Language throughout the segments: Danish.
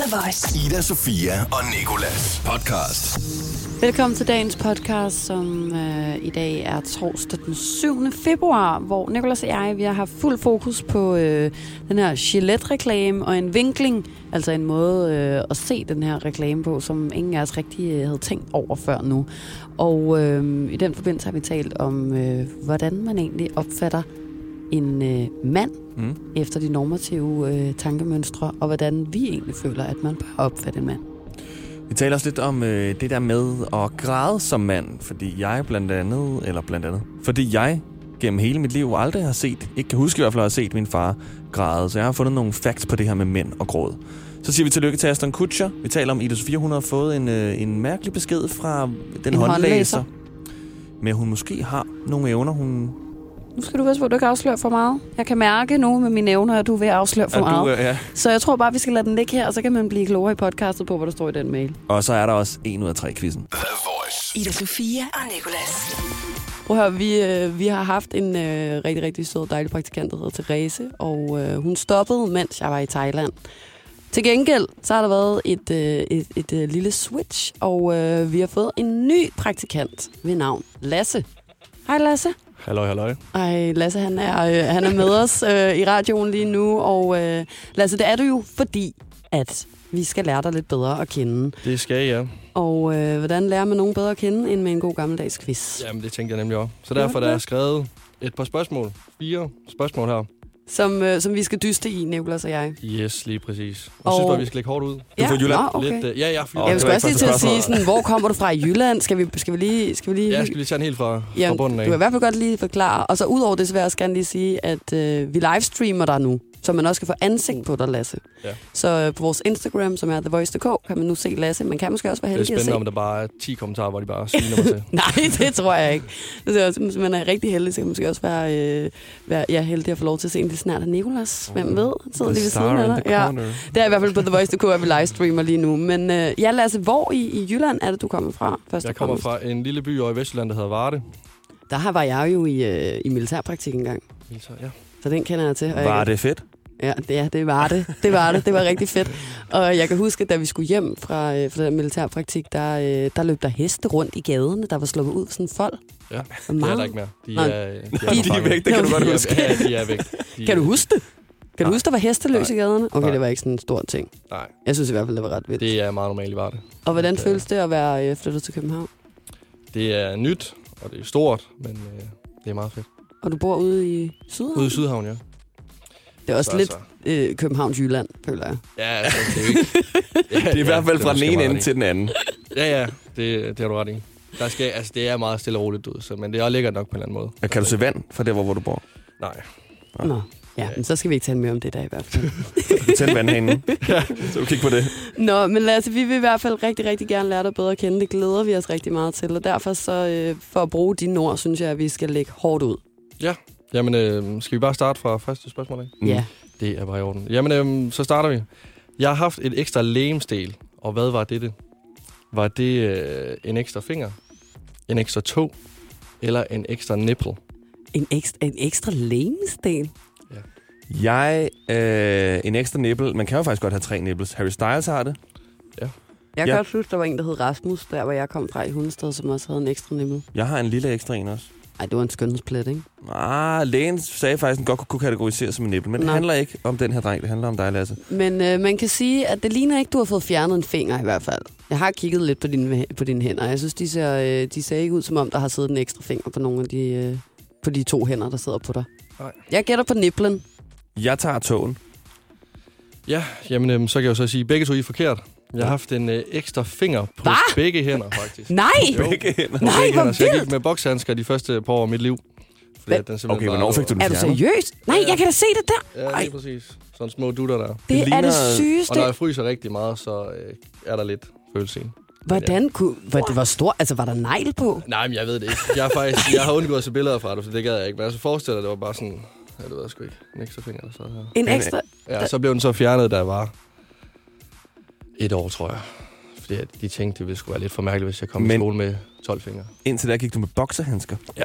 The Voice. Ida, Sofia og Nikolas podcast. Velkommen til dagens podcast, som øh, i dag er torsdag den 7. februar, hvor Nicolas og jeg vi har haft fuld fokus på øh, den her Gillette-reklame og en vinkling, altså en måde øh, at se den her reklame på, som ingen af os rigtig øh, havde tænkt over før nu. Og øh, i den forbindelse har vi talt om, øh, hvordan man egentlig opfatter en øh, mand Mm. efter de normative øh, tankemønstre, og hvordan vi egentlig føler, at man bør opfatte en mand. Vi taler også lidt om øh, det der med at græde som mand, fordi jeg blandt andet, eller blandt andet, fordi jeg gennem hele mit liv aldrig har set, ikke kan huske i hvert fald, at have set min far græde, så jeg har fundet nogle facts på det her med mænd og gråd. Så siger vi tillykke til Aston Kutcher. Vi taler om, Ida Sofia, hun har fået en, øh, en mærkelig besked fra den En håndlæser. håndlæser. Men at hun måske har nogle evner, hun... Nu skal du passe på, at du ikke afslører for meget. Jeg kan mærke nu med mine evner, at du er ved at afsløre for at meget. du, øh, ja. Så jeg tror bare, vi skal lade den ligge her, og så kan man blive klogere i podcastet på, hvad der står i den mail. Og så er der også en ud af tre quizzen. Ida Sofia og Nicolas. Prøv at høre, vi, øh, vi har haft en øh, rigtig, rigtig sød, dejlig praktikant, der hedder Therese, og øh, hun stoppede, mens jeg var i Thailand. Til gengæld, så har der været et, øh, et, et, øh, lille switch, og øh, vi har fået en ny praktikant ved navn Lasse. Hej Lasse. Halløj, halløj. Ej, Lasse han er, øh, han er med os øh, i radioen lige nu, og øh, Lasse, det er du jo, fordi at vi skal lære dig lidt bedre at kende. Det skal jeg. Og øh, hvordan lærer man nogen bedre at kende, end med en god gammeldags quiz? Jamen, det tænkte jeg nemlig også. Så derfor der er skrevet et par spørgsmål. Fire spørgsmål her. Som, øh, som vi skal dyste i, Nicolas og jeg. Yes, lige præcis. Jeg Og- synes bare, vi skal lægge hårdt ud. Du er fra Jylland? Nå, okay. Lidt, uh, ja, ja, Åh, jeg skulle var også lige til at sige, sådan, hvor kommer du fra i Jylland? Skal vi, skal vi lige... Skal vi lige ja, skal vi tage den helt fra, fra Jamen, bunden af? du kan i hvert fald godt lige forklare. Og så udover det, så vil jeg også gerne lige sige, at øh, vi livestreamer dig nu, så man også kan få ansigt på dig, Lasse. Ja. Så øh, på vores Instagram, som er TheVoice.dk, kan man nu se Lasse. Man kan måske også være det er heldig at se. spændende, om der bare er 10 kommentarer, hvor de bare sviner mig til. Nej, det tror jeg ikke. Det er også, hvis man er rigtig heldig, så kan man måske også være, øh, være ja, heldig at få lov til at se en lidt snart af Nicolas. Hvem ved? Han sidder lige ved siden af dig. Ja, det er i hvert fald på The Voice.dk, at vi livestreamer lige nu. Men øh, ja, Lasse, hvor i, i Jylland er det, du kommer fra? Først Jeg kommer fra en lille by over i Vestjylland, der hedder Varde. Der har- var jeg jo i, øh, i militærpraktik engang. Så, ja. Så den kender jeg til. og Var jeg, det fedt? Ja, det, ja, det var det. Det var det. Det var rigtig fedt. Og jeg kan huske, at da vi skulle hjem fra, øh, fra den militærpraktik, der, øh, der løb der heste rundt i gaderne, der var sluppet ud sådan folk. Ja, Og det er der ikke mere. De er, de De er væk, det kan du godt er- huske. Ja, de er væk. De Kan du er- huske det? Kan du Nej. huske, der var hesteløs i Nej. gaderne? Okay, Nej. det var ikke sådan en stor ting. Nej, Jeg synes i hvert fald, det var ret vildt. det er meget normalt i Varde. Og hvordan det- føles det at være øh, flyttet til København? Det er nyt, og det er stort, men øh, det er meget fedt. Og du bor ude i Sydhavn? Ude i Sydhavn, ja. Det er også Så lidt altså- øh, Københavns-Jylland, føler jeg. Ja, altså, det er ikke... ja, Det er i hvert fald fra den ene ende til den anden. Ja, ja, det, det har du ret i. Der skal, altså, det er meget stille og roligt ud, så, men det er også lækkert nok på en eller anden måde. Ja, Kan du se vand fra der, hvor, hvor du bor? Nej. Ja. Nå. Ja, men så skal vi ikke tale mere om det der i hvert fald. Tænd vandhanen. Så du kigge på det. Nå, men Lasse, vi vil i hvert fald rigtig, rigtig gerne lære dig bedre at kende. Det glæder vi os rigtig meget til. Og derfor så, øh, for at bruge dine ord, synes jeg, at vi skal lægge hårdt ud. Jamen, øh, skal vi bare starte fra første spørgsmål? Mm. Ja. Det er bare i orden. Jamen, øh, så starter vi. Jeg har haft et ekstra lægemsdel, og hvad var det? Var det øh, en ekstra finger, en ekstra tog, eller en ekstra nipple? En ekstra, en ekstra lægemsdel. Jeg, øh, en ekstra nippel. Man kan jo faktisk godt have tre nipples. Harry Styles har det. Jeg Ja. kan godt huske, der var en, der hed Rasmus, der hvor jeg kom fra i Hundested, som også havde en ekstra nimmel. Jeg har en lille ekstra en også. Ej, det var en skønhedsplet, ikke? Ah, lægen sagde faktisk, at den godt kunne- kategoriseres som en nippel. Men det Nå. handler ikke om den her dreng. Det handler om dig, Lasse. Men øh, man kan sige, at det ligner ikke, du har fået fjernet en finger i hvert fald. Jeg har kigget lidt på dine, på dine hænder. Jeg synes, de ser, øh, de ser ikke ud, som om der har siddet en ekstra finger på nogle af de, øh, på de to hænder, der sidder på dig. Nej. Jeg gætter på nipplen. Jeg tager togen. Ja, jamen, øh, så kan jeg jo så sige, at begge to I er forkert. Jeg har haft en øh, ekstra finger på Hva? begge hænder, faktisk. Nej! Jo. Begge hænder. Nej, Begge hvor hænder, så jeg gik med bokshandsker de første par år af mit liv. Fordi at den simpelthen Okay, bare- hvornår fik du den Er du fjernet? seriøs? Nej, jeg kan da se det der. Ja, Ej. lige præcis. Sådan små dutter der. Det, Det er ligner- det Og sygeste. når jeg fryser rigtig meget, så øh, er der lidt følelse i. Hvordan kunne... Var, det var stort. Altså, var der negl på? Nej, men jeg ved det ikke. Jeg, er faktisk, jeg har undgået at se billeder fra det, så det gad jeg ikke. Men jeg så forestiller det var bare sådan... Ja, det ved jeg sgu ikke. En ekstra finger, der sad her. En ekstra... Ja, så blev den så fjernet, da jeg var et år, tror jeg. Fordi at de tænkte, det ville skulle være lidt for mærkeligt, hvis jeg kom Men- i skole med 12 fingre. Indtil der gik du med bokserhandsker. Ja.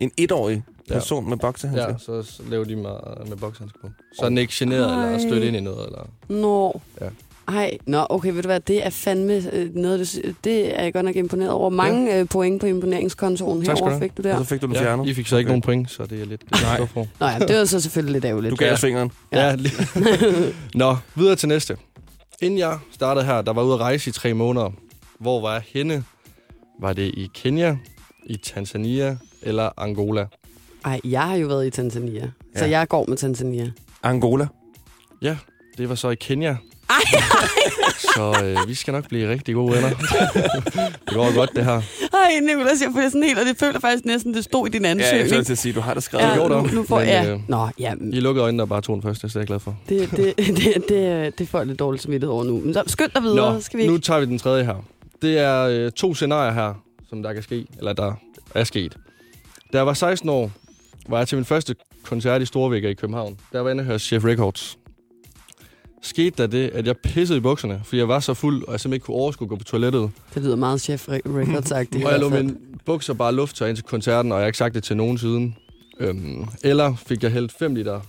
En etårig Ja. person med bokserhandsker. Ja, så, så lavede de mig med bokshandsker på. Så er den ikke generet eller Ej. stødt ind i noget. Eller... Nå. Ja. Ej, nå, okay, ved du hvad, det er fandme øh, noget, det, det er jeg godt nok imponeret over. Mange ja. øh, point på imponeringskontoen Tak herovre fik du Og der. så fik du den Ja, fjernet. I fik så ikke Okay. nogen point, så det er lidt... Det er for. Nå ja, det var så selvfølgelig lidt ærgerligt. Du gav os fingeren. Ja. lige- Nå, videre til næste. Inden jeg startede her, der var ude at rejse i tre måneder. Hvor var jeg henne? Var det i Kenya, i Tanzania eller Angola? Ej, jeg har jo været i Tanzania, så Ja. jeg går med Tanzania. Angola. Ja, det var så i Kenya. Ej, Så øh, vi skal nok blive rigtig gode venner. det går godt, det her. ej, Nicolas, jeg får sådan helt, og det føler faktisk næsten, det stod i din Ja, jeg ansøgning. skulle til at sige, du har det skrevet. Ja, gjorde nu, det. nu får Men, jeg... øh, Nå, ja, I lukkede øjnene og bare tog den første, så det er jeg glad for. det, det, det, det, det får jeg lidt dårligt samvittighed over nu. Men så skynd dig videre, Nå, skal vi ikke? nu tager vi den tredje her. Det er øh, to scenarier her, som der kan ske, eller der er sket. Da jeg var 16 år, var jeg til min første koncert i Storvækker i København. Der var jeg inde og høre Chef Records. Skete der det, at jeg pissede i bukserne, fordi jeg var så fuld, og jeg simpelthen ikke kunne overskue at gå på toilettet. Det lyder meget chef records. Og jeg lå mine bukser bare lufttør ind til koncerten, og jeg har ikke sagt det til nogen siden. Øhm, eller fik jeg hældt 5 liter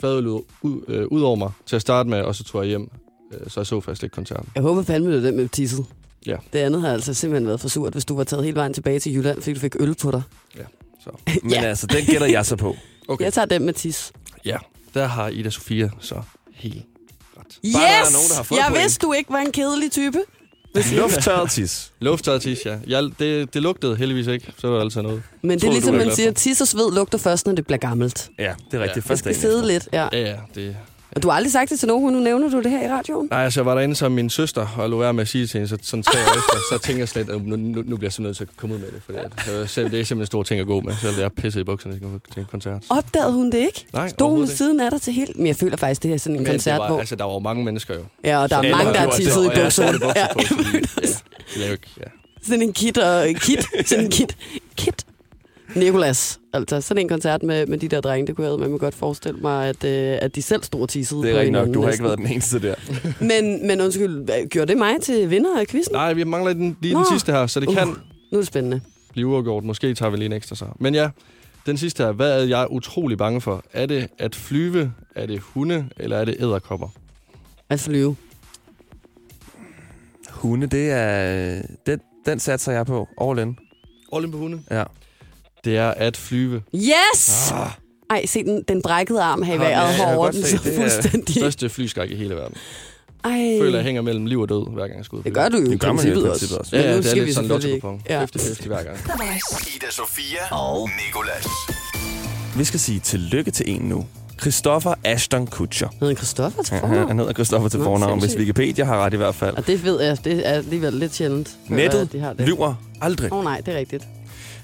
fadøl ud, ud, øh, ud over mig til at starte med, og så tog jeg hjem. Øh, så jeg så faktisk ikke koncerten. Jeg håber fandme, det den med tisset. Ja. Det andet har altså simpelthen været for surt, hvis du var taget hele vejen tilbage til Jylland, fordi du fik øl på dig. Så. Men Ja. altså, den gætter jeg så på. Okay. Jeg tager den med tis. Ja, der har Ida Sofia så helt ret. Yes! Bare der er nogen, der har fået jeg point. vidste, du ikke var en kedelig type. Lufttørret tis. Lufttørret tis, ja. Jeg, det, det lugtede heldigvis ikke, så var det altid noget. Men det er ligesom, man siger, tis og sved lugter først, når det bliver gammelt. Ja, det er rigtigt. Ja. Det Først skal dagen sidde efter. lidt, ja. Ja, ja, det... Og du har aldrig sagt det til nogen, nu nævner du det her i radioen. Nej, altså jeg var derinde som min søster, og lå være med at sige til hende, så sådan tre år efter, så tænker jeg slet, at nu, nu, nu bliver jeg simpelthen nødt til at komme ud med det. For det, selv, det er simpelthen en stor ting at gå med, selv jeg er pisset i bukserne til en- til en koncert. Opdagede hun det ikke? Nej, Stod hun siden af dig til helt... Men jeg føler faktisk, det er sådan en Men koncert, var, hvor... altså, der var jo mange mennesker jo. Ja, og der er Eller- mange, der har og- tisset i bukserne. Ja, på, fordi- ja, det er jo ikke, ja. sådan en kit og kit. Sådan en kit. Kit. Nikolas. Altså, sådan en koncert med, med de der drenge, det kunne jeg med godt forestille mig, at, øh, at de selv stod og tissede Det på er ikke nok. Du har næsten. ikke været den eneste der. Men, men undskyld, gjorde det mig til vinder af quizzen? Nej, vi mangler den, lige den Nå. sidste her, så det Uh. kan Nu er det spændende. blive uafgjort. Måske tager vi lige en ekstra så. Men ja, den sidste her. Hvad er jeg utrolig bange for? Er det at flyve? Er det hunde? Eller er det æderkopper? At flyve. Hunde, det er... Den, den satser jeg på. All in. All in på hunde? Ja. Det er at flyve. Yes! Ah, Ej, se den, den brækkede arm her i Ah, ja, vejret herovre. Den så det er- fuldstændig... Største flyskræk i hele verden. Ej, Jeg føler, jeg hænger mellem liv og død, hver gang jeg skal ud. det gør du jo Det gør man jo i også. også. Ja, ja, nu det er skal lidt vi sådan selvfølgelig lotto ja. Ja. 50-50 hver gang. Ida Sofia og Nikolas. vi skal sige tillykke til en nu. Christoffer Ashton Kutcher. Hedder Christoffer til Ja, han, fornavn? hedder Christoffer til fornavn, hvis. Wikipedia har ret i hvert fald. Og det ved jeg, det er alligevel lidt sjældent. Nettet at de har det. lyver aldrig. Åh oh, nej, det er rigtigt.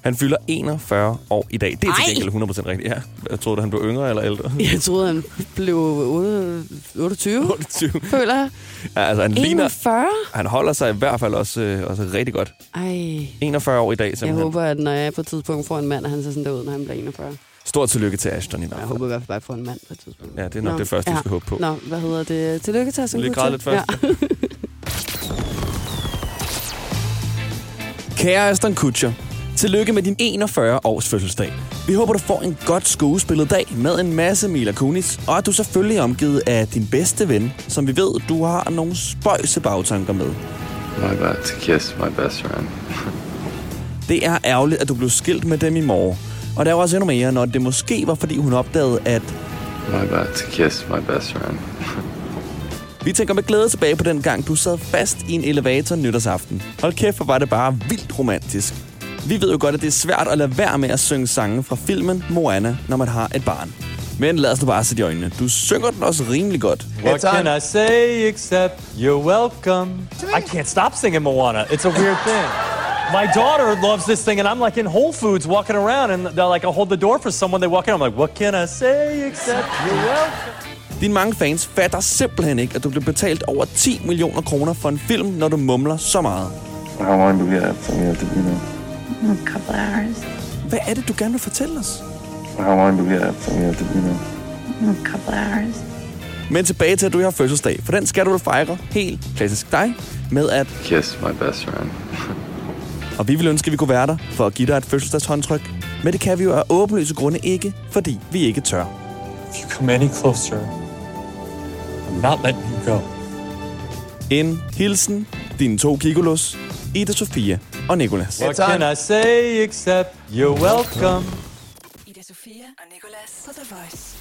Han fylder 41 år i dag. Det er til gengæld 100% rigtigt. Ja. Jeg troede, han blev yngre eller ældre. Jeg troede, han blev otte- 28, 28. føler jeg. Ja, altså, han, ligner, 41? han holder sig i hvert fald også, øh, også rigtig godt. Ej, 41 år i dag, jeg simpelthen. håber, at når jeg på et tidspunkt får en mand, at han ser sådan der ud, når han bliver 41. Stort tillykke til Ashton i hvert Jeg fald. håber i hvert fald bare, at jeg får en mand på et tidspunkt. Ja, det er nok Nå, det første, vi ja. skal håbe på. Nå, hvad hedder det? Tillykke til os. Lige græde lidt først. Kære Aston Kutcher, tillykke med din 41 års fødselsdag. Vi håber, du får en godt skuespillet dag med en masse Mila Kunis, og at du selvfølgelig er omgivet af din bedste ven, som vi ved, du har nogle spøjse bagtanker med. I'm about to kiss my best friend. Det er ærgerligt, at du blev skilt med dem i morgen. Og der er jo også endnu mere, når det måske var, fordi hun opdagede, at I'm about to kiss my best friend. vi tænker med glæde tilbage på den gang, du sad fast i en elevator nytårsaften. Hold kæft, hvor var det bare vildt romantisk. Vi ved jo godt, at det er svært at lade være med at synge sange fra filmen Moana, når man har et barn. Men lad os nu bare sætte i øjnene. Du synger den også rimelig godt. What can I say except you're welcome? I can't stop singing Moana. It's a weird thing. My daughter loves this thing, and I'm like in Whole Foods walking around, and they're like, I'll hold the door for someone. They walk in. I'm like, what can I say except you're welcome? Dine mange fans fatter simpelthen ikke, at du blev betalt over 10 millioner kroner for en film, når du mumler så meget. How long do we have? So we have to, you know. A couple hours. Hvad er det, du gerne vil fortælle os? How long do we have? So we have to, you know. A couple hours. Men tilbage til, at du har fødselsdag, for den skal du fejre helt klassisk dig med at Kiss my best friend. Og vi vil ønske, at vi kunne være der for at give dig et fødselsdagshåndtryk. Men det kan vi jo af åbenlyse grunde ikke, fordi vi ikke tør. If you come any closer, I'm not letting you go. En hilsen, dine to gigolos, Ida Sofia og Nikolas. What can I say except you're welcome? Ida Sofia og Nicolas på The Voice.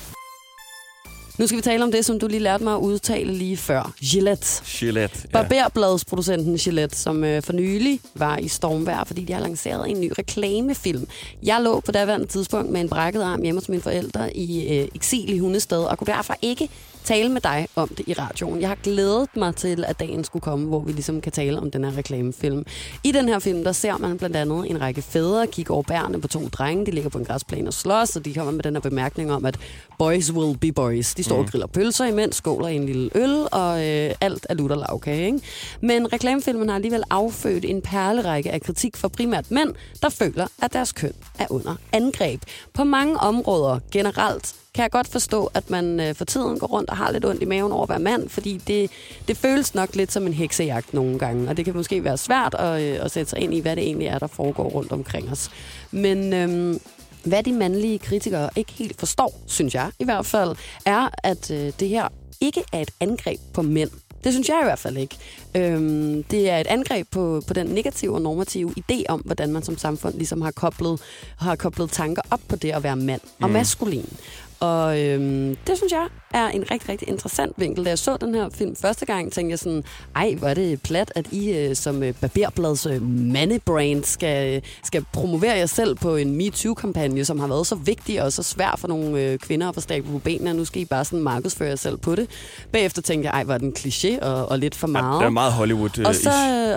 Nu skal vi tale om det, som du lige lærte mig at udtale lige før. Gillette. Gillette. Ja. Barberbladsproducenten Gillette, som øh, for nylig var i stormvær, fordi de har lanceret en ny reklamefilm. Jeg lå på daværende tidspunkt med en brækket arm hjemme hos mine forældre i øh, eksil i Hundested, og kunne derfor ikke tale med dig om det i radioen. Jeg har glædet mig til, at dagen skulle komme, hvor vi ligesom kan tale om den her reklamefilm. I den her film, der ser man blandt andet en række fædre kigge over bærene på to drenge. De ligger på en græsplæne og slås, og de kommer med den her bemærkning om, at boys will be boys. De står og griller pølser imens, skåler en lille øl, og øh, alt er lutter lavkage. Ikke? Men reklamefilmen har alligevel affødt en perlerække af kritik for primært mænd, der føler, at deres køn er under angreb. På mange områder generelt kan jeg godt forstå, at man øh, for tiden går rundt og har lidt ondt i maven over at være mand, fordi det, det føles nok lidt som en heksejagt nogle gange, og det kan måske være svært at, øh, at sætte sig ind i, hvad det egentlig er, der foregår rundt omkring os. Men øhm, hvad de mandlige kritikere ikke helt forstår, synes jeg i hvert fald, er, at øh, det her ikke er et angreb på mænd. Det synes jeg i hvert fald ikke. Øhm, det er et angreb på, på den negative og normative idé om, hvordan man som samfund ligesom har koblet, har koblet tanker op på det at være mand og maskulin. Og øhm, det synes jeg er en rigtig, rigtig interessant vinkel. Da jeg så den her film første gang, tænkte jeg sådan, ej, hvor er det plat, at I øh, som øh, barberblads øh, mandebrand skal, skal promovere jer selv på en MeToo-kampagne, som har været så vigtig og så svær for nogle øh, kvinder at få stablet på benene, og nu skal I bare sådan markedsføre jer selv på det. Bagefter tænkte jeg, ej, hvor er den kliché og, og lidt for meget. Det er meget hollywood Og så,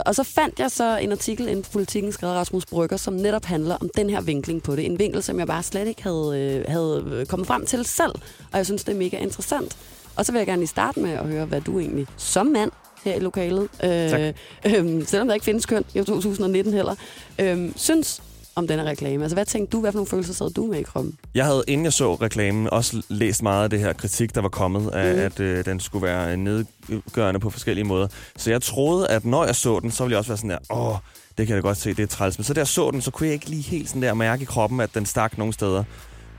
og så fandt jeg så en artikel inden på Politiken, skrevet Rasmus Brygger, som netop handler om den her vinkling på det. En vinkel, som jeg bare slet ikke havde, øh, havde kommet frem til selv. Og jeg synes, det er mega interessant. Og så vil jeg gerne lige starte med at høre, hvad du egentlig som mand her i lokalet, øh, øh, selvom der ikke findes køn i år 2019 heller, øh, synes om denne reklame. Altså, hvad tænkte du? Hvad for nogle følelser sad du med i kroppen? Jeg havde, inden jeg så reklamen, også læst meget af det her kritik, der var kommet, af, Mhm. at øh, den skulle være nedgørende på forskellige måder. Så jeg troede, at når jeg så den, så ville jeg også være sådan der, åh, det kan jeg da godt se, det er træls. Men så jeg så den, så kunne jeg ikke lige helt sådan der mærke i kroppen, at den stak nogle steder.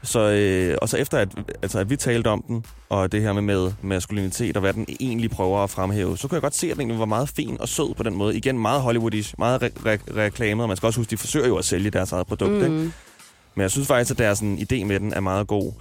Så, øh, og så efter, at, altså, at vi talte om den, og det her med, med maskulinitet, og hvad den egentlig prøver at fremhæve, så kunne jeg godt se, at den var meget fin og sød på den måde. Igen, meget Hollywoodish, meget re- re- reklamet, og man skal også huske, de forsøger jo at sælge deres eget produkt, mm. ikke? Men jeg synes faktisk, at deres sådan, idé med den er meget god.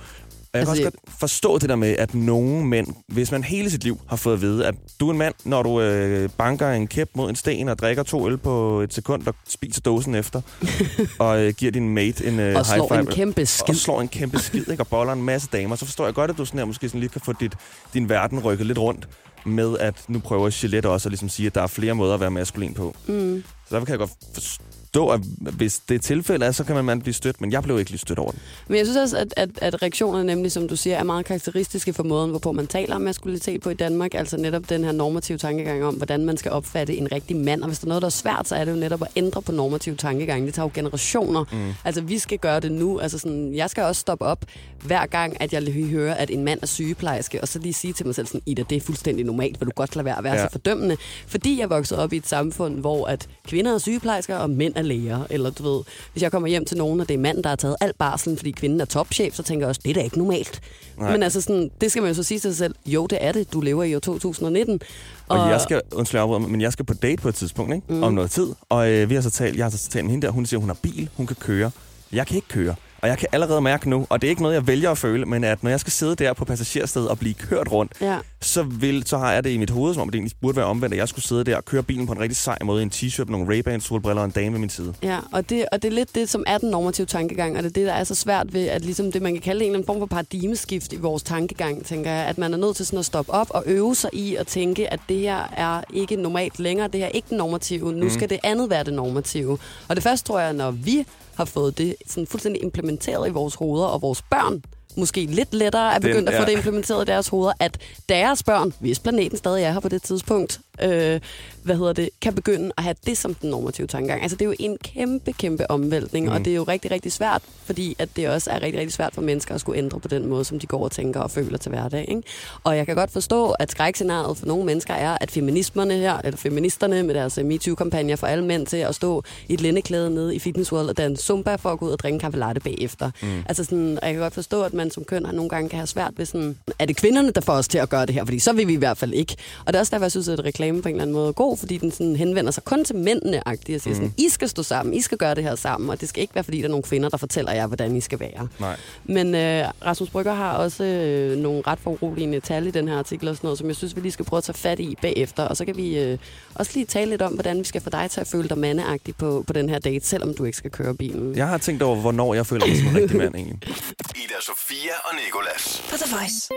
Og jeg kan Altså, også godt forstå det der med, at nogle mænd, hvis man hele sit liv har fået at vide, at du er en mand, når du øh, banker en kæp mod en sten og drikker to øl på et sekund og spiser dåsen efter, og øh, giver din mate en øh, Og slår high en five, kæmpe og skid. slår en kæmpe skid, ikke? og boller en masse damer, så forstår jeg godt, at du sådan her, måske sådan lige kan få dit, din verden rykket lidt rundt med, at nu prøver Gillette også at ligesom sige, at der er flere måder at være maskulin på. Mm. Så derfor kan jeg godt forstå, at hvis det er tilfældet, er, så kan man, blive stødt, men jeg blev ikke lige stødt over den. Men jeg synes også, at, at, at reaktionerne nemlig, som du siger, er meget karakteristiske for måden, hvorpå man taler om maskulinitet på i Danmark. Altså netop den her normative tankegang om, hvordan man skal opfatte en rigtig mand. Og hvis der er noget, der er svært, så er det jo netop at ændre på normative tankegang. Det tager jo generationer. Mm. Altså vi skal gøre det nu. Altså sådan, jeg skal også stoppe op hver gang, at jeg lige hører, at en mand er sygeplejerske, og så lige sige til mig selv sådan, Ida, det er fuldstændig normalt, vil du godt lade være at være ja. så fordømmende. Fordi jeg voksede op i et samfund, hvor at kvinder er sygeplejersker, og mænd er læger. Eller du ved, hvis jeg kommer hjem til nogen, og det er manden, der har taget al barselen, fordi kvinden er topchef, så tænker jeg også, det er da ikke normalt. Nej. Men altså sådan, det skal man jo så sige til sig selv, jo, det er det, du lever i år 2019. Og, jeg skal, undskyld, jeg men jeg skal på date på et tidspunkt, ikke? Mm. om noget tid. Og øh, vi har så talt, jeg har så talt med hende der, hun siger, hun har bil, hun kan køre. Jeg kan ikke køre. Og jeg kan allerede mærke nu, og det er ikke noget, jeg vælger at føle, men at når jeg skal sidde der på passagersted og blive kørt rundt, Ja. så, vil, så har jeg det i mit hoved, som om det egentlig burde være omvendt, at jeg skulle sidde der og køre bilen på en rigtig sej måde, i en t-shirt, nogle Ray-Ban solbriller og en dame ved min side. Ja, og det, og det er lidt det, som er den normative tankegang, og det er det, der er så svært ved, at ligesom det, man kan kalde en eller anden form for paradigmeskift i vores tankegang, tænker jeg, at man er nødt til sådan at stoppe op og øve sig i at tænke, at det her er ikke normalt længere, det her er ikke det normative, nu skal det andet være det normative. Og det første tror jeg, når vi har fået det sådan fuldstændig implementeret i vores hoveder, og vores børn måske lidt lettere er Den- begyndt at få ja. det implementeret i deres hoveder, at deres børn, hvis planeten stadig er her på det tidspunkt, øh, hvad hedder det, kan begynde at have det som den normative tankegang. Altså det er jo en kæmpe, kæmpe omvæltning, mm. og det er jo rigtig, rigtig svært, fordi at det også er rigtig, rigtig svært for mennesker at skulle ændre på den måde, som de går og tænker og føler til hverdag. Ikke? Og jeg kan godt forstå, at skrækscenariet for nogle mennesker er, at feminismerne her, eller feministerne med deres øh, MeToo-kampagner får alle mænd til at stå i et lindeklæde nede i Fitness World og danse zumba for at gå ud og drikke en kaffe latte bagefter. Mm. Altså sådan, og jeg kan godt forstå, at man som køn har nogle gange kan have svært ved sådan, er det kvinderne, der får os til at gøre det her? Fordi så vil vi i hvert fald ikke. Og det er også derfor, jeg synes, at reklame reklame på en eller anden måde god, fordi den sådan henvender sig kun til mændene og siger sådan, Mm. I skal stå sammen, I skal gøre det her sammen, og det skal ikke være, fordi der er nogle kvinder, der fortæller jer, hvordan I skal være. Nej. Men øh, Rasmus Brygger har også øh, nogle ret foruroligende tal i den her artikel og sådan noget, som jeg synes, vi lige skal prøve at tage fat i bagefter. Og så kan vi øh, også lige tale lidt om, hvordan vi skal få dig til at føle dig mandeagtig på, på den her date, selvom du ikke skal køre bilen. Jeg har tænkt over, hvornår jeg føler mig som en rigtig mand egentlig. Ida Sofia og Nikolas. På The Voice.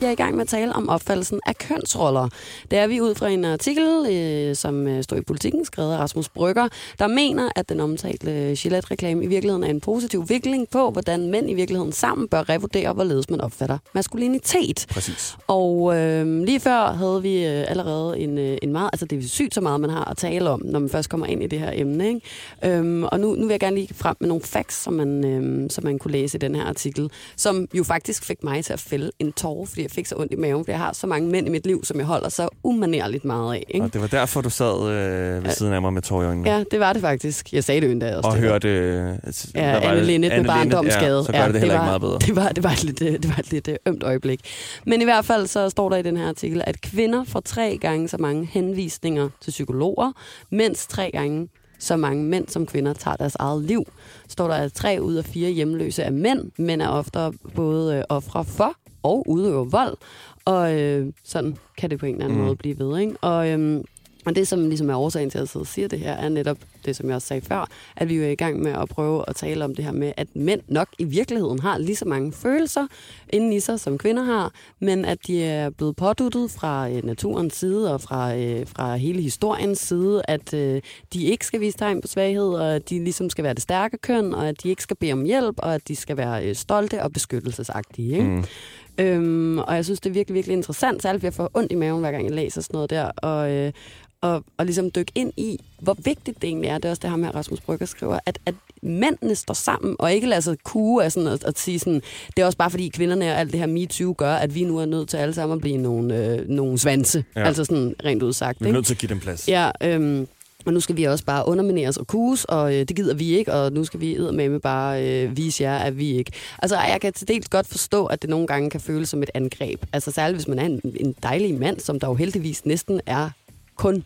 Jeg er i gang med at tale om opfattelsen af kønsroller. Det er vi ud fra en artikel, øh, som øh, står i politikken, skrevet af Rasmus Brygger, der mener, at den omtalte Gillette-reklame i virkeligheden er en positiv vikling på, hvordan mænd i virkeligheden sammen bør revurdere, hvorledes man opfatter maskulinitet. Præcis. Og øh, lige før havde vi øh, allerede en, øh, en meget, altså det er sygt så meget, man har at tale om, når man først kommer ind i det her emne. Ikke? Øhm, og nu, nu vil jeg gerne lige frem med nogle facts, som man, øh, som man kunne læse i den her artikel, som jo faktisk fik mig til at fælde en tårer, fordi jeg fik så ondt i maven, fordi jeg har så mange mænd i mit liv, som jeg holder så umanerligt meget af. Ikke? Og det var derfor, du sad øh, ved siden af mig med tår i øjnene. Ja, det var det faktisk. Jeg sagde det jo endda også. Og det hørte... Øh, Ja, Anne det? Linnet med barndomsskade. Ja, så gør det, det heller var, ikke meget bedre. Det var, det var et lidt, øh, det var et lidt øh, ømt øjeblik. Men i hvert fald så står der i den her artikel, at kvinder får tre gange så mange henvisninger til psykologer, mens tre gange så mange mænd som kvinder tager deres eget liv. Står der, at tre ud af fire hjemløse er mænd. Mænd er ofte både øh, ofre for og udøver vold. Og øh, sådan kan det på en eller anden Mm. måde blive ved. Ikke? Og, øhm, og det, som ligesom er årsagen til, at jeg sidder og siger det her, er netop det, som jeg også sagde før, at vi jo er i gang med at prøve at tale om det her med, at mænd nok i virkeligheden har lige så mange følelser inden i sig, som kvinder har, men at de er blevet påduttet fra øh, naturens side og fra, øh, fra hele historiens side, at øh, de ikke skal vise tegn på svaghed, og at de ligesom skal være det stærke køn, og at de ikke skal bede om hjælp, og at de skal være øh, stolte og beskyttelsesagtige. Ikke? Mm. Øhm, og jeg synes, det er virkelig, virkelig interessant, særligt fordi jeg får ondt i maven, hver gang jeg læser sådan noget der, og, øh, og, og ligesom dykke ind i, hvor vigtigt det egentlig er. Det er også det her med, at Rasmus Brygger skriver, at, at mændene står sammen, og ikke lader sig kue af sådan at, at sige sådan, det er også bare fordi kvinderne og alt det her MeToo gør, at vi nu er nødt til alle sammen at blive nogle, øh, nogle svanse. Ja. Altså sådan rent udsagt. Vi er ikke? nødt til at give dem plads. Ja, øhm, og nu skal vi også bare undermineres og kuges, og øh, det gider vi ikke, og nu skal vi med bare øh, vise jer, at vi ikke. Altså, jeg kan til dels godt forstå, at det nogle gange kan føles som et angreb. Altså, særligt hvis man er en, en dejlig mand, som der jo heldigvis næsten er kun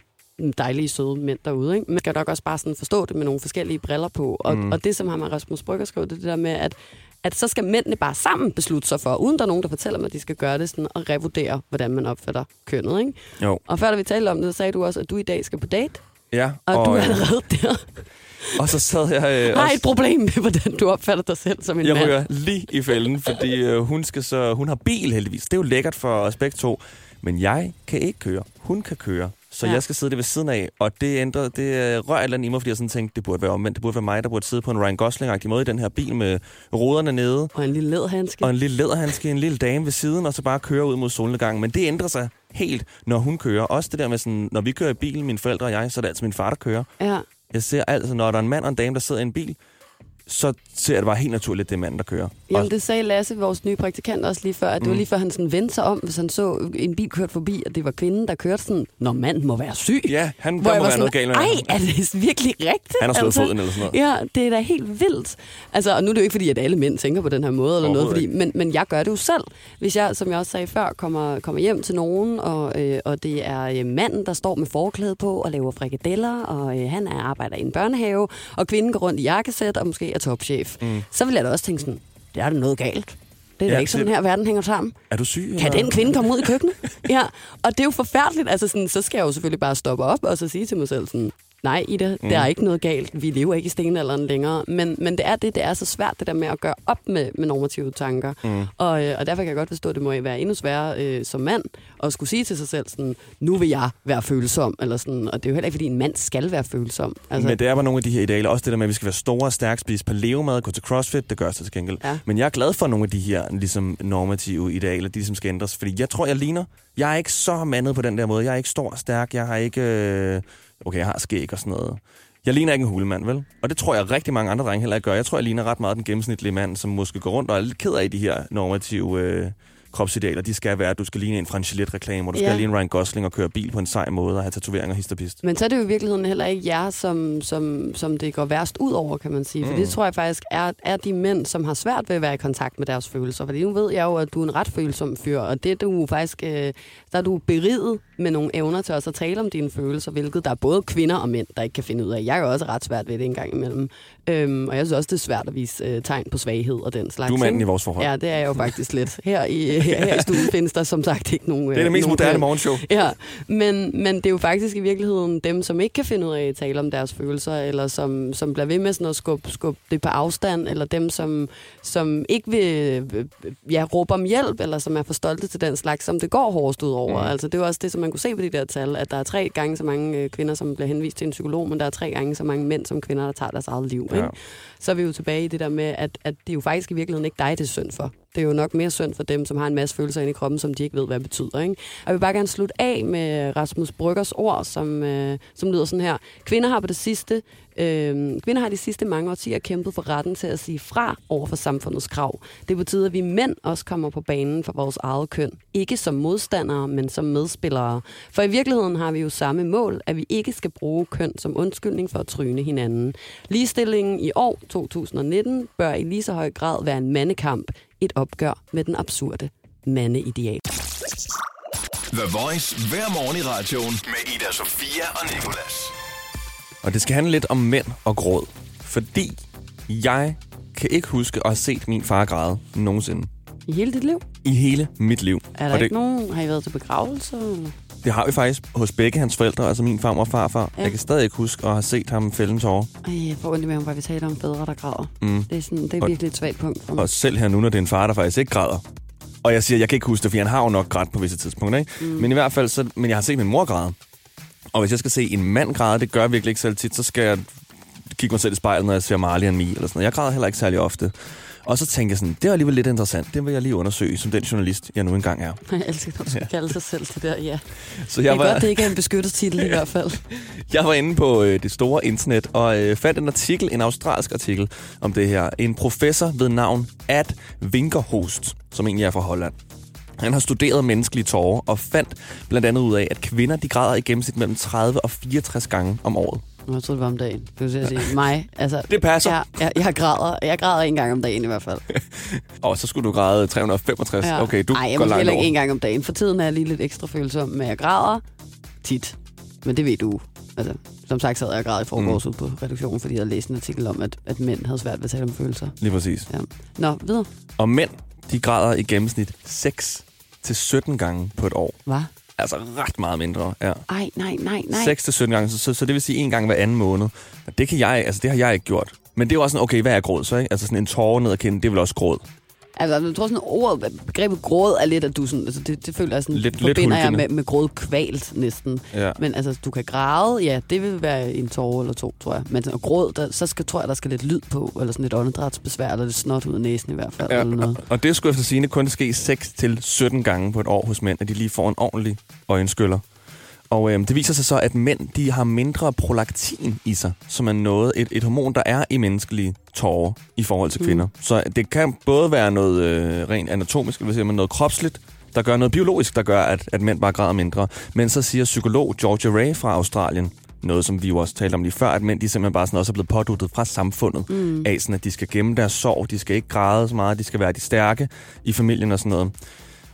dejlige, søde mænd derude. Ikke? Man skal nok også bare sådan forstå det med nogle forskellige briller på. Og, Mm. og det, som ham og Rasmus Brygger skrev, det det der med, at at så skal mændene bare sammen beslutte sig for, uden der er nogen, der fortæller dem, at de skal gøre det sådan, og revurdere, hvordan man opfatter kønnet. Ikke? Jo. Og før da vi talte om det, så sagde du også, at du i dag skal på date. Ja, Og, og du er øh, allerede der. og så sad jeg øh, Har også... et problem med, hvordan du opfatter dig selv som en Jeg mand. ryger lige i fælden, fordi øh, hun, skal så, hun har bil heldigvis. Det er jo lækkert for os begge to. Men jeg kan ikke køre. Hun kan køre. Så ja. Jeg skal sidde det ved siden af. Og det ændrer, det øh, rører et eller andet i mig, fordi jeg sådan tænkte, det burde være omvendt. Det burde være mig, der burde sidde på en Ryan Gosling-agtig måde i den her bil med ruderne nede. Og en lille læderhandske. Og en lille læderhandske, en lille dame ved siden, og så bare køre ud mod solnedgangen. Men det ændrer sig helt, når hun kører. Også det der med sådan, når vi kører i bilen, mine forældre og jeg, så er det altid min far, der kører. Ja. Jeg ser altså, når der er en mand og en dame, der sidder i en bil, så ser jeg det bare helt naturligt, det er manden, der kører. Jamen, det sagde Lasse, vores nye praktikant, også lige før, at det Mm. var lige før, han sådan vendte sig om, hvis han så en bil kørt forbi, og det var kvinden, der kørte sådan, når manden må være syg. Ja, han, Hvor der må være noget sådan, galt med ej, er det virkelig rigtigt? Han har slået foden eller sådan noget. Ja, det er da helt vildt. Altså, og nu er det jo ikke fordi, at alle mænd tænker på den her måde, eller noget, fordi, men, men jeg gør det jo selv. Hvis jeg, som jeg også sagde før, kommer, kommer hjem til nogen, og, øh, og det er øh, manden, der står med forklæde på og laver frikadeller, og øh, han er arbejder i en børnehave, og kvinden går rundt i jakkesæt og måske topchef, mm. så vil jeg da også tænke sådan, det er da noget galt. Det er Ja, da ikke sådan det- her, verden hænger sammen. Er du syg? Kan eller? den kvinde komme ud i køkkenet? ja, og det er jo forfærdeligt. Altså sådan, så skal jeg jo selvfølgelig bare stoppe op og så sige til mig selv sådan, nej Ida, mm. der er ikke noget galt. Vi lever ikke i stenalderen længere. Men, men det er det, det er så svært, det der med at gøre op med, med normative tanker. Mm. Og, øh, og derfor kan jeg godt forstå, at det må være endnu sværere øh, som mand at skulle sige til sig selv sådan, nu vil jeg være følsom. Eller sådan. Og det er jo heller ikke, fordi en mand skal være følsom. Altså, men det er bare nogle af de her idealer. Også det der med, at vi skal være store og stærke, spise paleo-mad, gå til crossfit, det gør sig til gengæld. Ja. Men jeg er glad for nogle af de her ligesom, normative idealer, de som skal ændres. Fordi jeg tror, jeg ligner. Jeg er ikke så mandet på den der måde. Jeg er ikke stor og stærk. Jeg har ikke... Øh... Okay, jeg har skæg og sådan noget. Jeg ligner ikke en hulemand, vel? Og det tror jeg rigtig mange andre drenge heller ikke gør. Jeg tror, jeg ligner ret meget den gennemsnitlige mand, som måske går rundt og er lidt ked af de her normative øh, kropsidealer, de skal være, at du skal ligne en fra en Gillette-reklame, og du skal Ja. ligne Ryan Gosling og køre bil på en sej måde og have tatoveringer hist og pist. Men så er det jo i virkeligheden heller ikke jer, som, som, som det går værst ud over, kan man sige. For Mm. det tror jeg faktisk er, er de mænd, som har svært ved at være i kontakt med deres følelser. Fordi nu ved jeg jo, at du er en ret følsom fyr, og det er du faktisk, øh, der er du beriget med nogle evner til også at tale om dine følelser, hvilket der er både kvinder og mænd, der ikke kan finde ud af. Jeg er jo også ret svært ved det en gang imellem. Øhm, og jeg synes også, det er svært at vise øh, tegn på svaghed og den slags. Du er manden i vores forhold. Ja, det er jeg jo faktisk lidt. Her i, her, her i stuen findes der som sagt ikke nogen... Det er det mest moderne morgenshow. Ja, men, men det er jo faktisk i virkeligheden dem, som ikke kan finde ud af at tale om deres følelser, eller som, som bliver ved med sådan at skubbe, skubbe det på afstand, eller dem, som, som ikke vil øh, ja, råbe om hjælp, eller som er for stolte til den slags, som det går hårdest ud over. Mm. Mm. Altså, det er jo også det, som man kunne se på de der tal, at der er tre gange så mange øh, kvinder, som bliver henvist til en psykolog, men der er tre gange så mange mænd som kvinder, der tager deres eget liv. Ja. Ikke? Så er vi jo tilbage i det der med, at, at det er jo faktisk i virkeligheden ikke dig, det er synd for. Det er jo nok mere synd for dem, som har en masse følelser inde i kroppen, som de ikke ved, hvad det betyder. Ikke? Og jeg vil bare gerne slutte af med Rasmus Bryggers ord, som, øh, som lyder sådan her. Kvinder har på det sidste, øh, kvinder har de sidste mange årtier kæmpet for retten til at sige fra over for samfundets krav. Det betyder, at vi mænd også kommer på banen for vores eget køn. Ikke som modstandere, men som medspillere. For i virkeligheden har vi jo samme mål, at vi ikke skal bruge køn som undskyldning for at tryne hinanden. Ligestillingen i år 2019 bør i lige så høj grad være en mandekamp. Et opgør med den absurde mandeideal. The Voice hver morgen i radioen med Ida Sofia og Nicolas. Og det skal handle lidt om mænd og gråd. Fordi jeg kan ikke huske at have set min far græde nogensinde. I hele dit liv? I hele mit liv. Er der og det, ikke nogen... Har I været til begravelse? Det har vi faktisk hos begge hans forældre, altså min far og farfar. Ja. Jeg kan stadig ikke huske at have set ham fælde en tårer. Ej, jeg får ondt maven, hvor vi taler om fædre, der græder. Mm. Det er, sådan, det er Og- virkelig et svagt punkt for mig. Og selv her nu, når det er en far, der faktisk ikke græder. Og jeg siger, jeg kan ikke huske det, for han har jo nok grædt på visse tidspunkter, ikke? Mm. Men i hvert fald, så, men jeg har set min mor græde. Og hvis jeg skal se en mand græde, det gør jeg virkelig ikke selv tit, så skal jeg kigge mig selv i spejlet, når jeg ser Marley and Me, eller sådan noget. Jeg græder heller ikke særlig ofte. Og så tænker jeg sådan, det er alligevel lidt interessant. Det vil jeg lige undersøge, som den journalist, jeg nu engang er. Jeg elsker, når du skal kalde sig selv det der, ja. Så jeg er var, godt, det ikke er en beskyttet titel i hvert fald. Jeg var inde på øh, det store internet og øh, fandt en artikel, en australsk artikel om det her. En professor ved navn Ad Winkerhost, som egentlig er fra Holland. Han har studeret menneskelige tårer og fandt blandt andet ud af, at kvinder de græder i gennemsnit mellem 30 og 64 gange om året. Jeg troede, det var om dagen. Det vil sige mig. Altså, Det passer. jeg, jeg, jeg, græder, jeg græder en gang om dagen i hvert fald. Og så skulle du græde 365. Ja. Okay, du Ej, jeg går langt heller ikke en gang om dagen. For tiden er jeg lige lidt ekstra følsom, men jeg græder tit. Men det ved du. Altså, som sagt sad jeg og græd i forgårs mm. på reduktionen, fordi jeg havde læst en artikel om, at, at mænd havde svært ved at tale om følelser. Lige præcis. Ja. Nå, videre. Og mænd, de græder i gennemsnit 6 til 17 gange på et år. Hvad? Altså ret meget mindre, ja. Ej, nej, nej, nej. 6 til 17 gange, så, så, så det vil sige en gang hver anden måned. Og det kan jeg, altså det har jeg ikke gjort. Men det er jo også sådan, okay, hvad er gråd så, ikke? Altså sådan en tårer ned ad kinden, det er vel også gråd. Altså, jeg tror sådan, ordet, begrebet gråd er lidt, at du sådan, altså det, det føler jeg sådan, Lidt- lidt forbinder jeg hulkende. med, med gråd kvalt næsten. Ja. Men altså, du kan græde, ja, det vil være en tårer eller to, tror jeg. Men sådan, gråd, der, så skal, tror jeg, der skal lidt lyd på, eller sådan lidt åndedrætsbesvær, eller lidt snot ud af næsen i hvert fald, Ja, eller noget. og, det skulle efter sigende kun ske 6 til 17 gange på et år hos mænd, at de lige får en ordentlig øjenskyller. Og øhm, det viser sig så, at mænd de har mindre prolaktin i sig, som er noget, et, et hormon, der er i menneskelige tårer i forhold til kvinder. Mm. Så det kan både være noget øh, rent anatomisk, eller men noget kropsligt, der gør noget biologisk, der gør, at, at mænd bare græder mindre. Men så siger psykolog Georgia Ray fra Australien, noget som vi jo også talte om lige før, at mænd de simpelthen bare sådan også er blevet påduttet fra samfundet mm. af sådan, at de skal gemme deres sorg, de skal ikke græde så meget, de skal være de stærke i familien og sådan noget.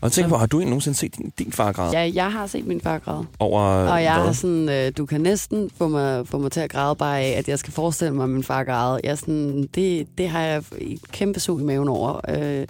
Og tænk på, har du nogensinde set din, din far græde Ja, jeg har set min far græde. over Og jeg hvad? har sådan, øh, du kan næsten få mig, få mig til at græde bare af, at jeg skal forestille mig, at min far græde. Jeg sådan, det, det har jeg et kæmpe sug i maven over. Øh,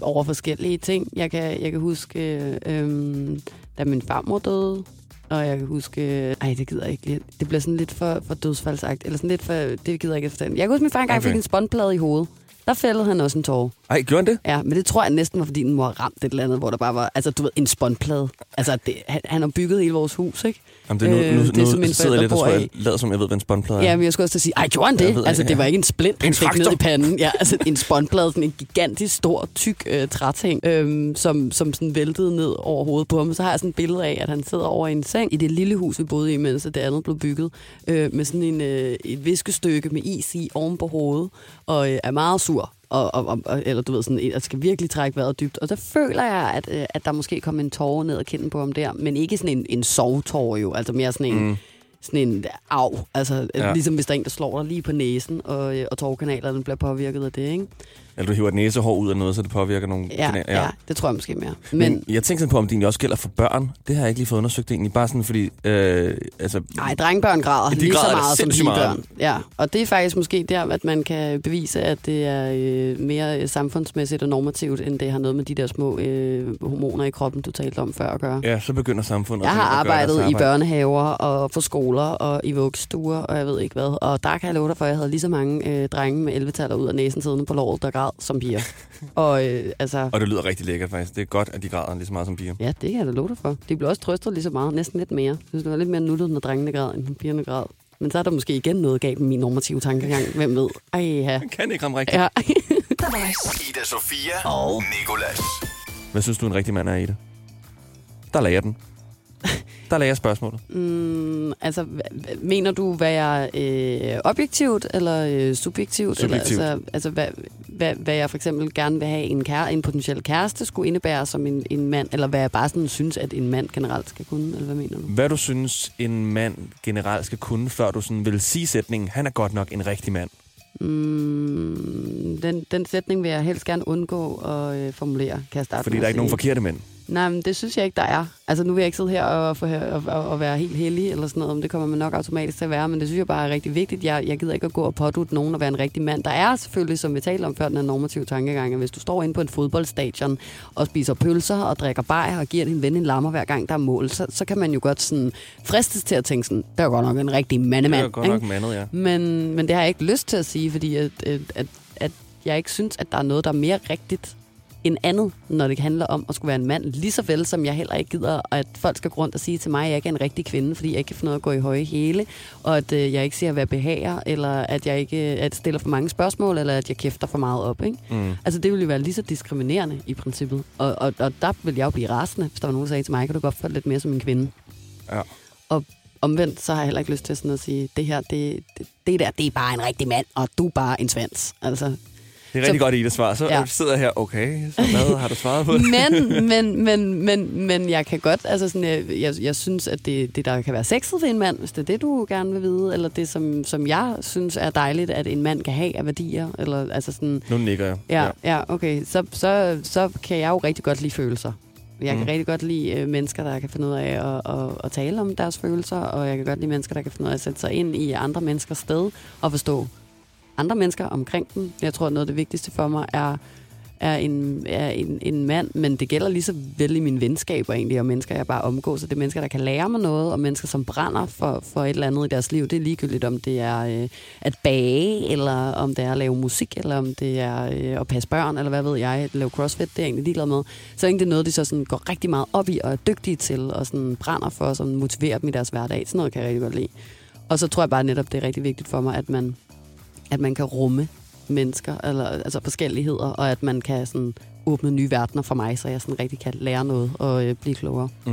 over forskellige ting. Jeg kan, jeg kan huske, øh, øh, da min farmor døde, og jeg kan huske... Ej, det gider jeg ikke. Det bliver sådan lidt for, for dødsfaldsagt. Eller sådan lidt for... Det gider jeg ikke fortælle. Jeg kan huske, at min far engang okay. fik en spåndplade i hovedet. Der fældede han også en tårer. Ej, gjorde han det? Ja, men det tror jeg næsten var, fordi den må have ramt et eller andet, hvor der bare var... Altså, du ved, en spåndplade. Altså, det, han, han har bygget hele vores hus, ikke? Jamen, det er nu, Øh, nu, det er, nu som mine sidder jeg lidt og tror, jeg lader som, jeg ved, hvad en spåndplade er. Ja, men jeg skulle også til at sige, ej, gjorde han det? ved, altså, det var ikke en splint, han En fik ned i panden. Ja, altså en spåndplade, sådan en gigantisk stor, tyk øh, træting, øhm, som, som sådan væltede ned over hovedet på ham. Så har jeg sådan et billede af, at han sidder over i en seng i det lille hus, vi boede i, mens det andet blev bygget, øh, med sådan en, øh, et viskestykke med is i oven på hovedet, og øh, er meget sur. Og, og, og, eller du ved, sådan, at skal virkelig trække vejret dybt. Og der føler jeg, at, øh, at der måske kom en tårer ned og kinden på ham der, men ikke sådan en, en sovtårer jo, altså mere sådan en, mm. sådan en af, altså Ja. ja. ligesom hvis der er en, der slår dig lige på næsen, og, øh, og tårerkanalerne bliver påvirket af det, ikke? Eller du hiver et næsehår ud af noget, så det påvirker nogle Ja, kanaler. ja. ja det tror jeg måske mere. Men, Men, jeg tænker sådan på, om det egentlig også gælder for børn. Det har jeg ikke lige fået undersøgt egentlig. Bare sådan, fordi... Øh, altså, Nej, drengebørn græder De lige græder så meget som pigebørn. Ja, og det er faktisk måske der, at man kan bevise, at det er øh, mere øh, samfundsmæssigt og normativt, end det har noget med de der små øh, hormoner i kroppen, du talte om før at gøre. ja, så begynder samfundet Jeg har arbejdet i arbejde. børnehaver og på skoler og i vuggestuer, og jeg ved ikke hvad. Og der kan jeg love dig for, at jeg havde lige så mange øh, drenge med 11 taller ud af næsen siddende på låret, der græd som piger. og øh, altså, Og det lyder rigtig lækkert faktisk. Det er godt, at de græder lige så meget som piger. ja, det kan jeg da love dig for. De blev også trøstet lige så meget, næsten lidt mere. Jeg synes, det var lidt mere nuttet, når drengene græd, end pigerne græd. Men så er der måske igen noget galt med min normative tankegang. Hvem ved? Ej, ja. Kan ikke ramme rigtigt. ja. Ida Sofia og Nicolas. Hvad synes du, en rigtig mand er i det? Der lagde jeg den. Der lagde jeg spørgsmålet. Mm, altså, mener du, hvad jeg øh, objektivt eller øh, subjektivt? Subjektivt. Eller, altså, altså hvad, hvad, hvad jeg for eksempel gerne vil have en, kære, en potentiel kæreste skulle indebære som en, en mand, eller hvad jeg bare sådan synes, at en mand generelt skal kunne, eller hvad mener du? Hvad du synes, en mand generelt skal kunne, før du sådan vil sige sætningen, han er godt nok en rigtig mand. Mm, den, den sætning vil jeg helst gerne undgå at øh, formulere, kan jeg starte Fordi der er ikke nogen sige. forkerte mænd. Nej, men det synes jeg ikke, der er. Altså, nu vil jeg ikke sidde her og, og, og, og, og være helt heldig eller sådan noget, men det kommer man nok automatisk til at være, men det synes jeg bare er rigtig vigtigt. Jeg, jeg gider ikke at gå og pådute nogen at være en rigtig mand. Der er selvfølgelig, som vi talte om før, den her normative tankegang, at hvis du står inde på en fodboldstadion og spiser pølser og drikker bajer og giver din ven en lammer hver gang, der er mål, så, så kan man jo godt sådan fristes til at tænke sådan, det er godt nok en rigtig mandemand. Det er godt ikke? nok mandet, ja. Men, men det har jeg ikke lyst til at sige, fordi at, at, at, at jeg ikke synes, at der er noget, der er mere rigtigt end andet, når det handler om at skulle være en mand. Lige så vel som jeg heller ikke gider, at folk skal gå rundt og sige til mig, at jeg ikke er en rigtig kvinde, fordi jeg ikke kan finde af at gå i høje hæle, og at øh, jeg ikke siger, hvad behager, eller at jeg ikke at stiller for mange spørgsmål, eller at jeg kæfter for meget op. Ikke? Mm. Altså det ville jo være lige så diskriminerende i princippet. Og, og, og der vil jeg jo blive rasende, hvis der var nogen, der sagde til mig, kan du godt dig lidt mere som en kvinde. Ja. Og omvendt, så har jeg heller ikke lyst til sådan at sige, det her, det, det, det der, det er bare en rigtig mand, og du er bare en svans. Altså, Det er rigtig Så- godt i det svar. Så Ja. ja. sidder jeg her, okay, så hvad har du svaret på? men, men, men, men, men jeg kan godt, altså sådan, jeg, jeg, jeg synes, at det, det, der kan være sexet ved en mand, hvis det er det, du gerne vil vide, eller det, som, som jeg synes er dejligt, at en mand kan have af værdier, eller altså sådan, Nu nikker jeg. ja, ja okay, så, så, så kan jeg jo rigtig godt lide følelser. Jeg kan Mm. rigtig godt lide øh, mennesker, der kan finde ud af at, at, at tale om deres følelser, og jeg kan godt lide mennesker, der kan finde ud af at sætte sig ind i andre menneskers sted og forstå andre mennesker omkring dem. Jeg tror, at noget af det vigtigste for mig er, er, en, er en, en mand, men det gælder lige så vel i mine venskaber egentlig, og mennesker, jeg bare omgås. Så det er mennesker, der kan lære mig noget, og mennesker, som brænder for, for et eller andet i deres liv. Det er ligegyldigt, om det er øh, at bage, eller om det er at lave musik, eller om det er øh, at passe børn, eller hvad ved jeg, at lave crossfit, det er jeg egentlig ligeglad med. Så er det noget, de så sådan går rigtig meget op i, og er dygtige til, og sådan brænder for, og sådan motiverer dem i deres hverdag. Sådan noget kan jeg rigtig godt lide. Og så tror jeg bare netop, det er rigtig vigtigt for mig, at man, at man kan rumme mennesker, eller altså forskelligheder, og at man kan sådan åbne nye verdener for mig, så jeg sådan rigtig kan lære noget og øh, blive klogere. Mm.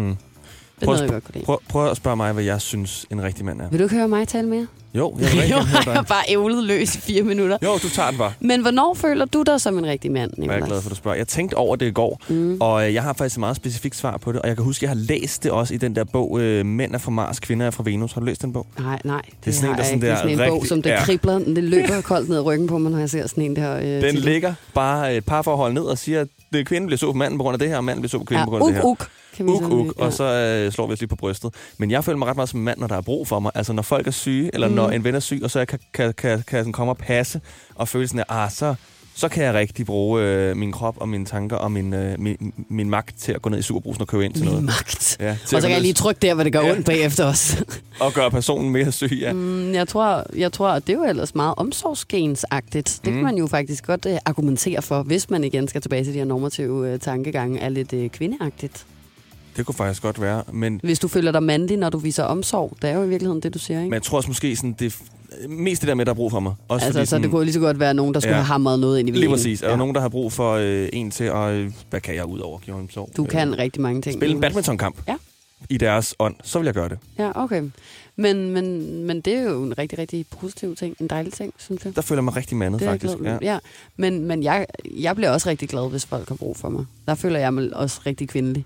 Det Prøv noget, jeg godt kunne lide. Prøv, prøv at spørge mig, hvad jeg synes, en rigtig mand er. Vil du ikke høre mig tale mere? Jo, jeg vil jo, gerne jeg har bare ævlet løs i fire minutter. Jo, du tager den bare. Men hvornår føler du dig som en rigtig mand, Jeg er Nicolas? glad for, at du spørger. Jeg tænkte over det i går, Mm. og øh, jeg har faktisk et meget specifikt svar på det. Og jeg kan huske, at jeg har læst det også i den der bog, øh, Mænd er fra Mars, Kvinder er fra Venus. Har du læst den bog? Nej, nej. Det, er sådan en, der sådan ikke. Det er der sådan en bog, rigtig- som det ja. kribler. Det løber koldt ned ad ryggen på mig, når jeg ser sådan en der. Øh, Den titel. ligger bare et par forhold ned og siger, at det kvinden bliver så på manden på grund af det her, og manden bliver så på kvinden ja, på grund af det her. uk, uk, kan Uk, uk, og så øh, slår vi os lige på brystet. Men jeg føler mig ret meget som mand, når der er brug for mig. Altså når folk er syge, eller Mm. mm. Når en ven er syg, og så jeg kan, kan, kan, kan sådan komme og passe, og føle sådan, at ah, så, så kan jeg rigtig bruge øh, min krop og mine tanker og min, øh, min, min magt til at gå ned i superbrusen og købe ind til Min noget. magt. Ja, Og så kan jeg lige trykke der, hvor det gør Ja. ondt bagefter os. Og gøre personen mere syg, ja. Mm, jeg tror, jeg tror, at det er jo ellers meget omsorgsgensagtigt. Det kan Mm. man jo faktisk godt uh, argumentere for, hvis man igen skal tilbage til de her normative uh, tankegange, er lidt uh, kvindeagtigt. Det kunne faktisk godt være. Men, Hvis du føler dig mandig, når du viser omsorg, det er jo i virkeligheden det, du siger, ikke? men jeg tror også måske, sådan, det mest det der med, der er brug for mig. Også altså, fordi, så sådan, det kunne lige så godt være nogen, der skulle Ja. have hamret noget ind i Lige præcis. Er der nogen, der har brug for øh, en til at... Øh, hvad kan jeg ud over give omsorg? Du Øh, kan rigtig mange ting. Spille en badmintonkamp. Ja. i deres ånd, så vil jeg gøre det. Ja, okay. Men, men, men det er jo en rigtig, rigtig positiv ting. En dejlig ting, synes jeg. Der føler jeg mig rigtig mandet, Det faktisk. ja. ja. Men, men jeg, jeg bliver også rigtig glad, hvis folk har brug for mig. Der føler jeg mig også rigtig kvindelig.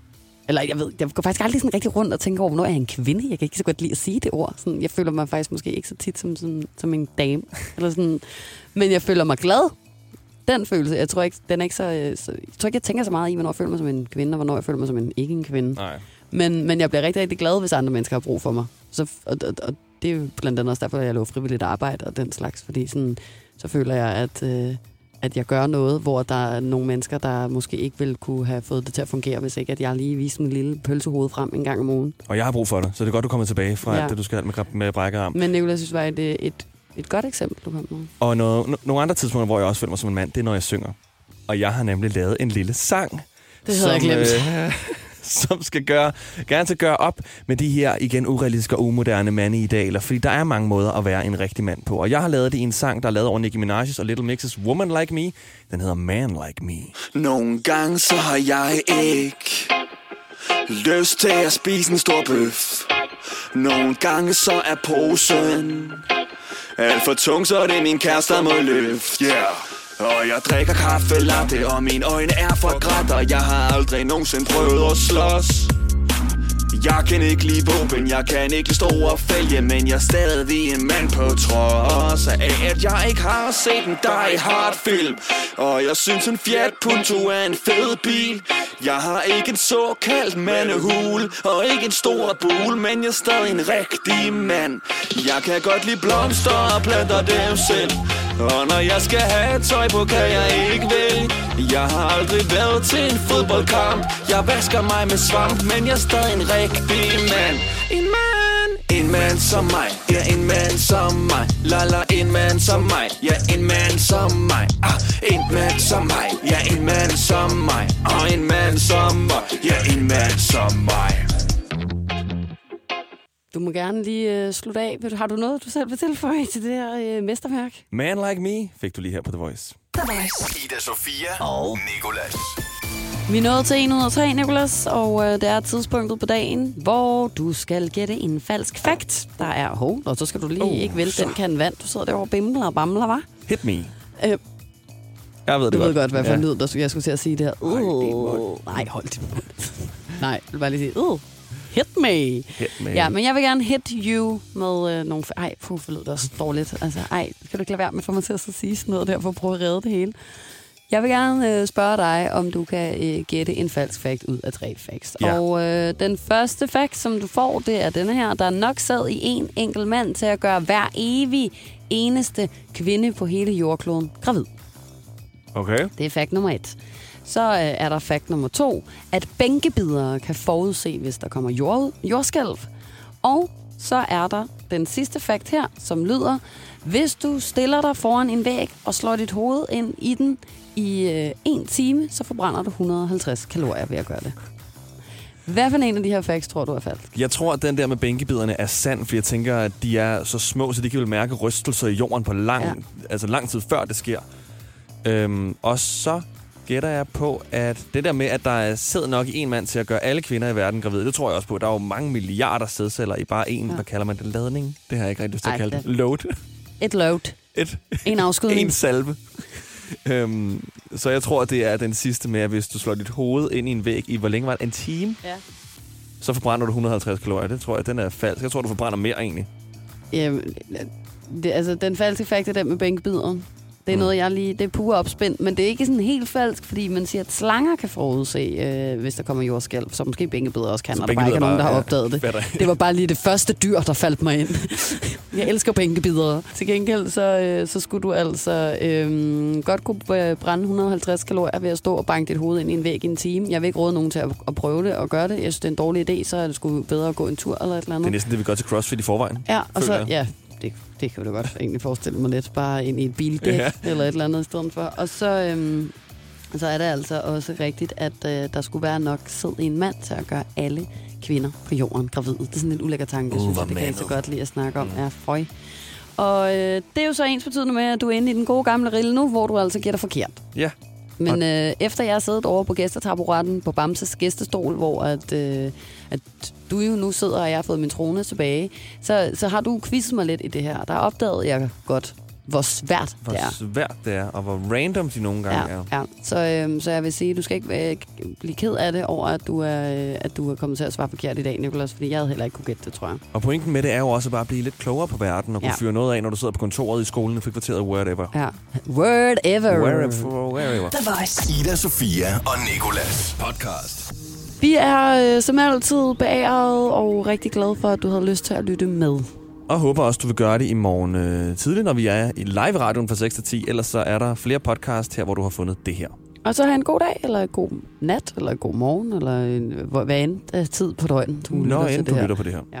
Eller jeg ved, jeg går faktisk aldrig sådan rigtig rundt og tænker over, hvornår jeg er en kvinde. Jeg kan ikke så godt lide at sige det ord. Sådan, jeg føler mig faktisk måske ikke så tit som, som, som en dame. Eller sådan. Men jeg føler mig glad. Den følelse, jeg tror ikke, den er ikke så, øh, så, jeg tror ikke, jeg tænker så meget i, hvornår jeg føler mig som en kvinde, og hvornår jeg føler mig som en ikke en kvinde. Nej. Men, men jeg bliver rigtig, rigtig glad, hvis andre mennesker har brug for mig. Så, og, og, og det er jo blandt andet også derfor, at jeg laver frivilligt arbejde og den slags. Fordi sådan, så føler jeg, at, øh, at jeg gør noget, hvor der er nogle mennesker, der måske ikke ville kunne have fået det til at fungere, hvis ikke at jeg lige viste min lille pølsehoved frem en gang om ugen. Og jeg har brug for dig, så det er godt, du kommer tilbage fra Ja. alt det, du skal med, med brækket arm. Men Nicolai synes, var et, øh, et, et godt eksempel, du kom med. Og noget, no, nogle andre tidspunkter, hvor jeg også føler mig som en mand, det er, når jeg synger. Og jeg har nemlig lavet en lille sang. Det havde jeg glemt. Øh, som skal gøre, gerne til gøre op med de her igen urealistiske og umoderne mandeidealer, fordi der er mange måder at være en rigtig mand på. Og jeg har lavet det i en sang, der er lavet over Nicki Minaj's og Little Mix's Woman Like Me. Den hedder Man Like Me. Nogle gange så har jeg ikke lyst til at spise en stor bøf. Nogle gange så er posen alt for tung, så det er min kæreste, der må løfte. Yeah. Jeg drikker kaffe latte, og mine øjne er for grædt, og jeg har aldrig nogensinde prøvet at slås. Jeg kan ikke lide våben, jeg kan ikke lide store fælge Men jeg er stadig en mand på trods af At jeg ikke har set en Die Hard film. Og jeg synes en Fiat Punto er en fed bil. Jeg har ikke en såkaldt mandehul Og ikke en stor bul Men jeg er stadig en rigtig mand. Jeg kan godt lide blomster og planter dem selv og når jeg skal have tøj på, kan jeg ikke vælge. Jeg har aldrig været til en fodboldkamp. Jeg vasker mig med svamp, men jeg er stadig en rigtig mand. En mand. En mand som mig, ja en mand som mig. La la, en mand som mig, ja en mand som mig. Ah, En mand som mig, ja en mand som mig. Og en mand som mig, ja en mand som mig. Du må gerne lige øh, slutte af. Du- Har du noget, du selv vil tilføje til det her øh, mesterværk? Man Like Me fik du lige her på The Voice. The Voice. Ida Sofia og Nicolas. Vi er nået til 1 ud af 3, Nicolas, og øh, det er tidspunktet på dagen, hvor du skal gætte en falsk fakt. Der er hov, og så skal du lige Oh, ikke vælge så. den kan vand. Du sidder derovre og bimler og bamler, var? Hit me. Øh, Jeg ved det du godt. ved godt, hvad for ja. en lyd, der skulle, jeg skulle til at sige det her. Uh, nej, hold din nej, jeg vil bare lige sige, uh, hit me. Hit me. Ja, men jeg vil gerne hit you med øh, nogle... Ej, puh, for lyder det også dårligt. Altså, ej, kan du ikke lade være med at få mig til at sige sådan noget der, for at prøve at redde det hele? Jeg vil gerne øh, spørge dig, om du kan øh, gætte en falsk fact ud af tre facts. Ja. Og øh, den første fact, som du får, det er denne her. Der er nok sad i en enkelt mand til at gøre hver evig eneste kvinde på hele jordkloden gravid. Okay. Det er fact nummer et. Så øh, er der fact nummer to, at bænkebidere kan forudse, hvis der kommer jord, jordskælv. Og så er der den sidste fact her, som lyder, hvis du stiller dig foran en væg og slår dit hoved ind i den i øh, en time, så forbrænder du 150 kalorier ved at gøre det. Hvad for en af de her facts tror du er falsk? Jeg tror, at den der med bænkebiderne er sand, for jeg tænker, at de er så små, så de kan vel mærke rystelser i jorden på lang, ja. altså lang tid før det sker. Øhm, og så gætter jeg på, at det der med, at der er sæd nok i en mand til at gøre alle kvinder i verden gravide, det tror jeg også på. Der er jo mange milliarder sædceller i bare en, Ja. hvad kalder man det, ladning? Det har jeg ikke rigtig lyst til at kalde det. Load. Et load. Et, En afskydning. en salve. øhm, så jeg tror, det er den sidste med, at hvis du slår dit hoved ind i en væg i, hvor længe var det? En time? Ja. Så forbrænder du 150 kalorier. Det tror jeg, den er falsk. Jeg tror, du forbrænder mere egentlig. Jamen, det, altså, den falske fakt er den med bænkebideren. Det er Mm. noget, jeg lige... Det er pure opspind, men det er ikke sådan helt falsk, fordi man siger, at slanger kan forudse, øh, hvis der kommer jordskælv, så måske bænkebidder også kan, Så og der bare ikke er nogen, der har ja, opdaget det. Det var bare lige det første dyr, der faldt mig ind. jeg elsker bænkebidere. Til gengæld, så, øh, så skulle du altså øh, godt kunne øh, brænde 150 kalorier ved at stå og banke dit hoved ind i en væg i en time. Jeg vil ikke råde nogen til at, at prøve det og gøre det. Jeg synes, det er en dårlig idé, så er det sgu bedre at gå en tur eller et eller andet. Det er næsten det, vi gør til CrossFit i forvejen. Ja, og så, jeg. ja, det, det kan du godt egentlig forestille mig lidt. Bare ind i et bildæk ja. Eller et eller andet i stedet for. Og så, øhm, så er det altså også rigtigt, at øh, der skulle være nok sæd i en mand til at gøre alle kvinder på jorden gravide. Det er sådan en ulækker tanke, Uh, synes jeg. Det kan jeg så godt lide at snakke om. Ja, føj. Og øh, det er jo så ens betydende med, at du er inde i den gode gamle rille nu, hvor du altså gætter forkert. Ja. Men øh, efter jeg har siddet over på gæstetaburetten på Bamses gæstestol, hvor at, øh, at du jo nu sidder, og jeg har fået min trone tilbage, så, så har du quizzet mig lidt i det her. Der opdagede jeg godt, hvor svært Hvor det er. svært det er, og hvor random de nogle gange Ja, er. ja. Så, øhm, så jeg vil sige, du skal ikke øh, blive ked af det over, at du, er, øh, at du er kommet til at svare forkert i dag, Nicolas, fordi jeg havde heller ikke kunne gætte det, tror jeg. Og pointen med det er jo også at bare blive lidt klogere på verden, og kunne Ja. fyre noget af, når du sidder på kontoret i skolen og fik kvarteret whatever. Ja. Word ever. Wherever, wherever. The Voice. Ida Sofia og Nikolas podcast. Vi er øh, som altid beæret og rigtig glade for, at du havde lyst til at lytte med. Og håber også, du vil gøre det i morgen øh, tidligt, når vi er i live-radioen fra 6 til 10. Ellers så er der flere podcast her, hvor du har fundet det her. Og så have en god dag, eller en god nat, eller en god morgen, eller en, hvad end er tid på døgnen, du lytter Når til det du her. lytter på det her. Ja.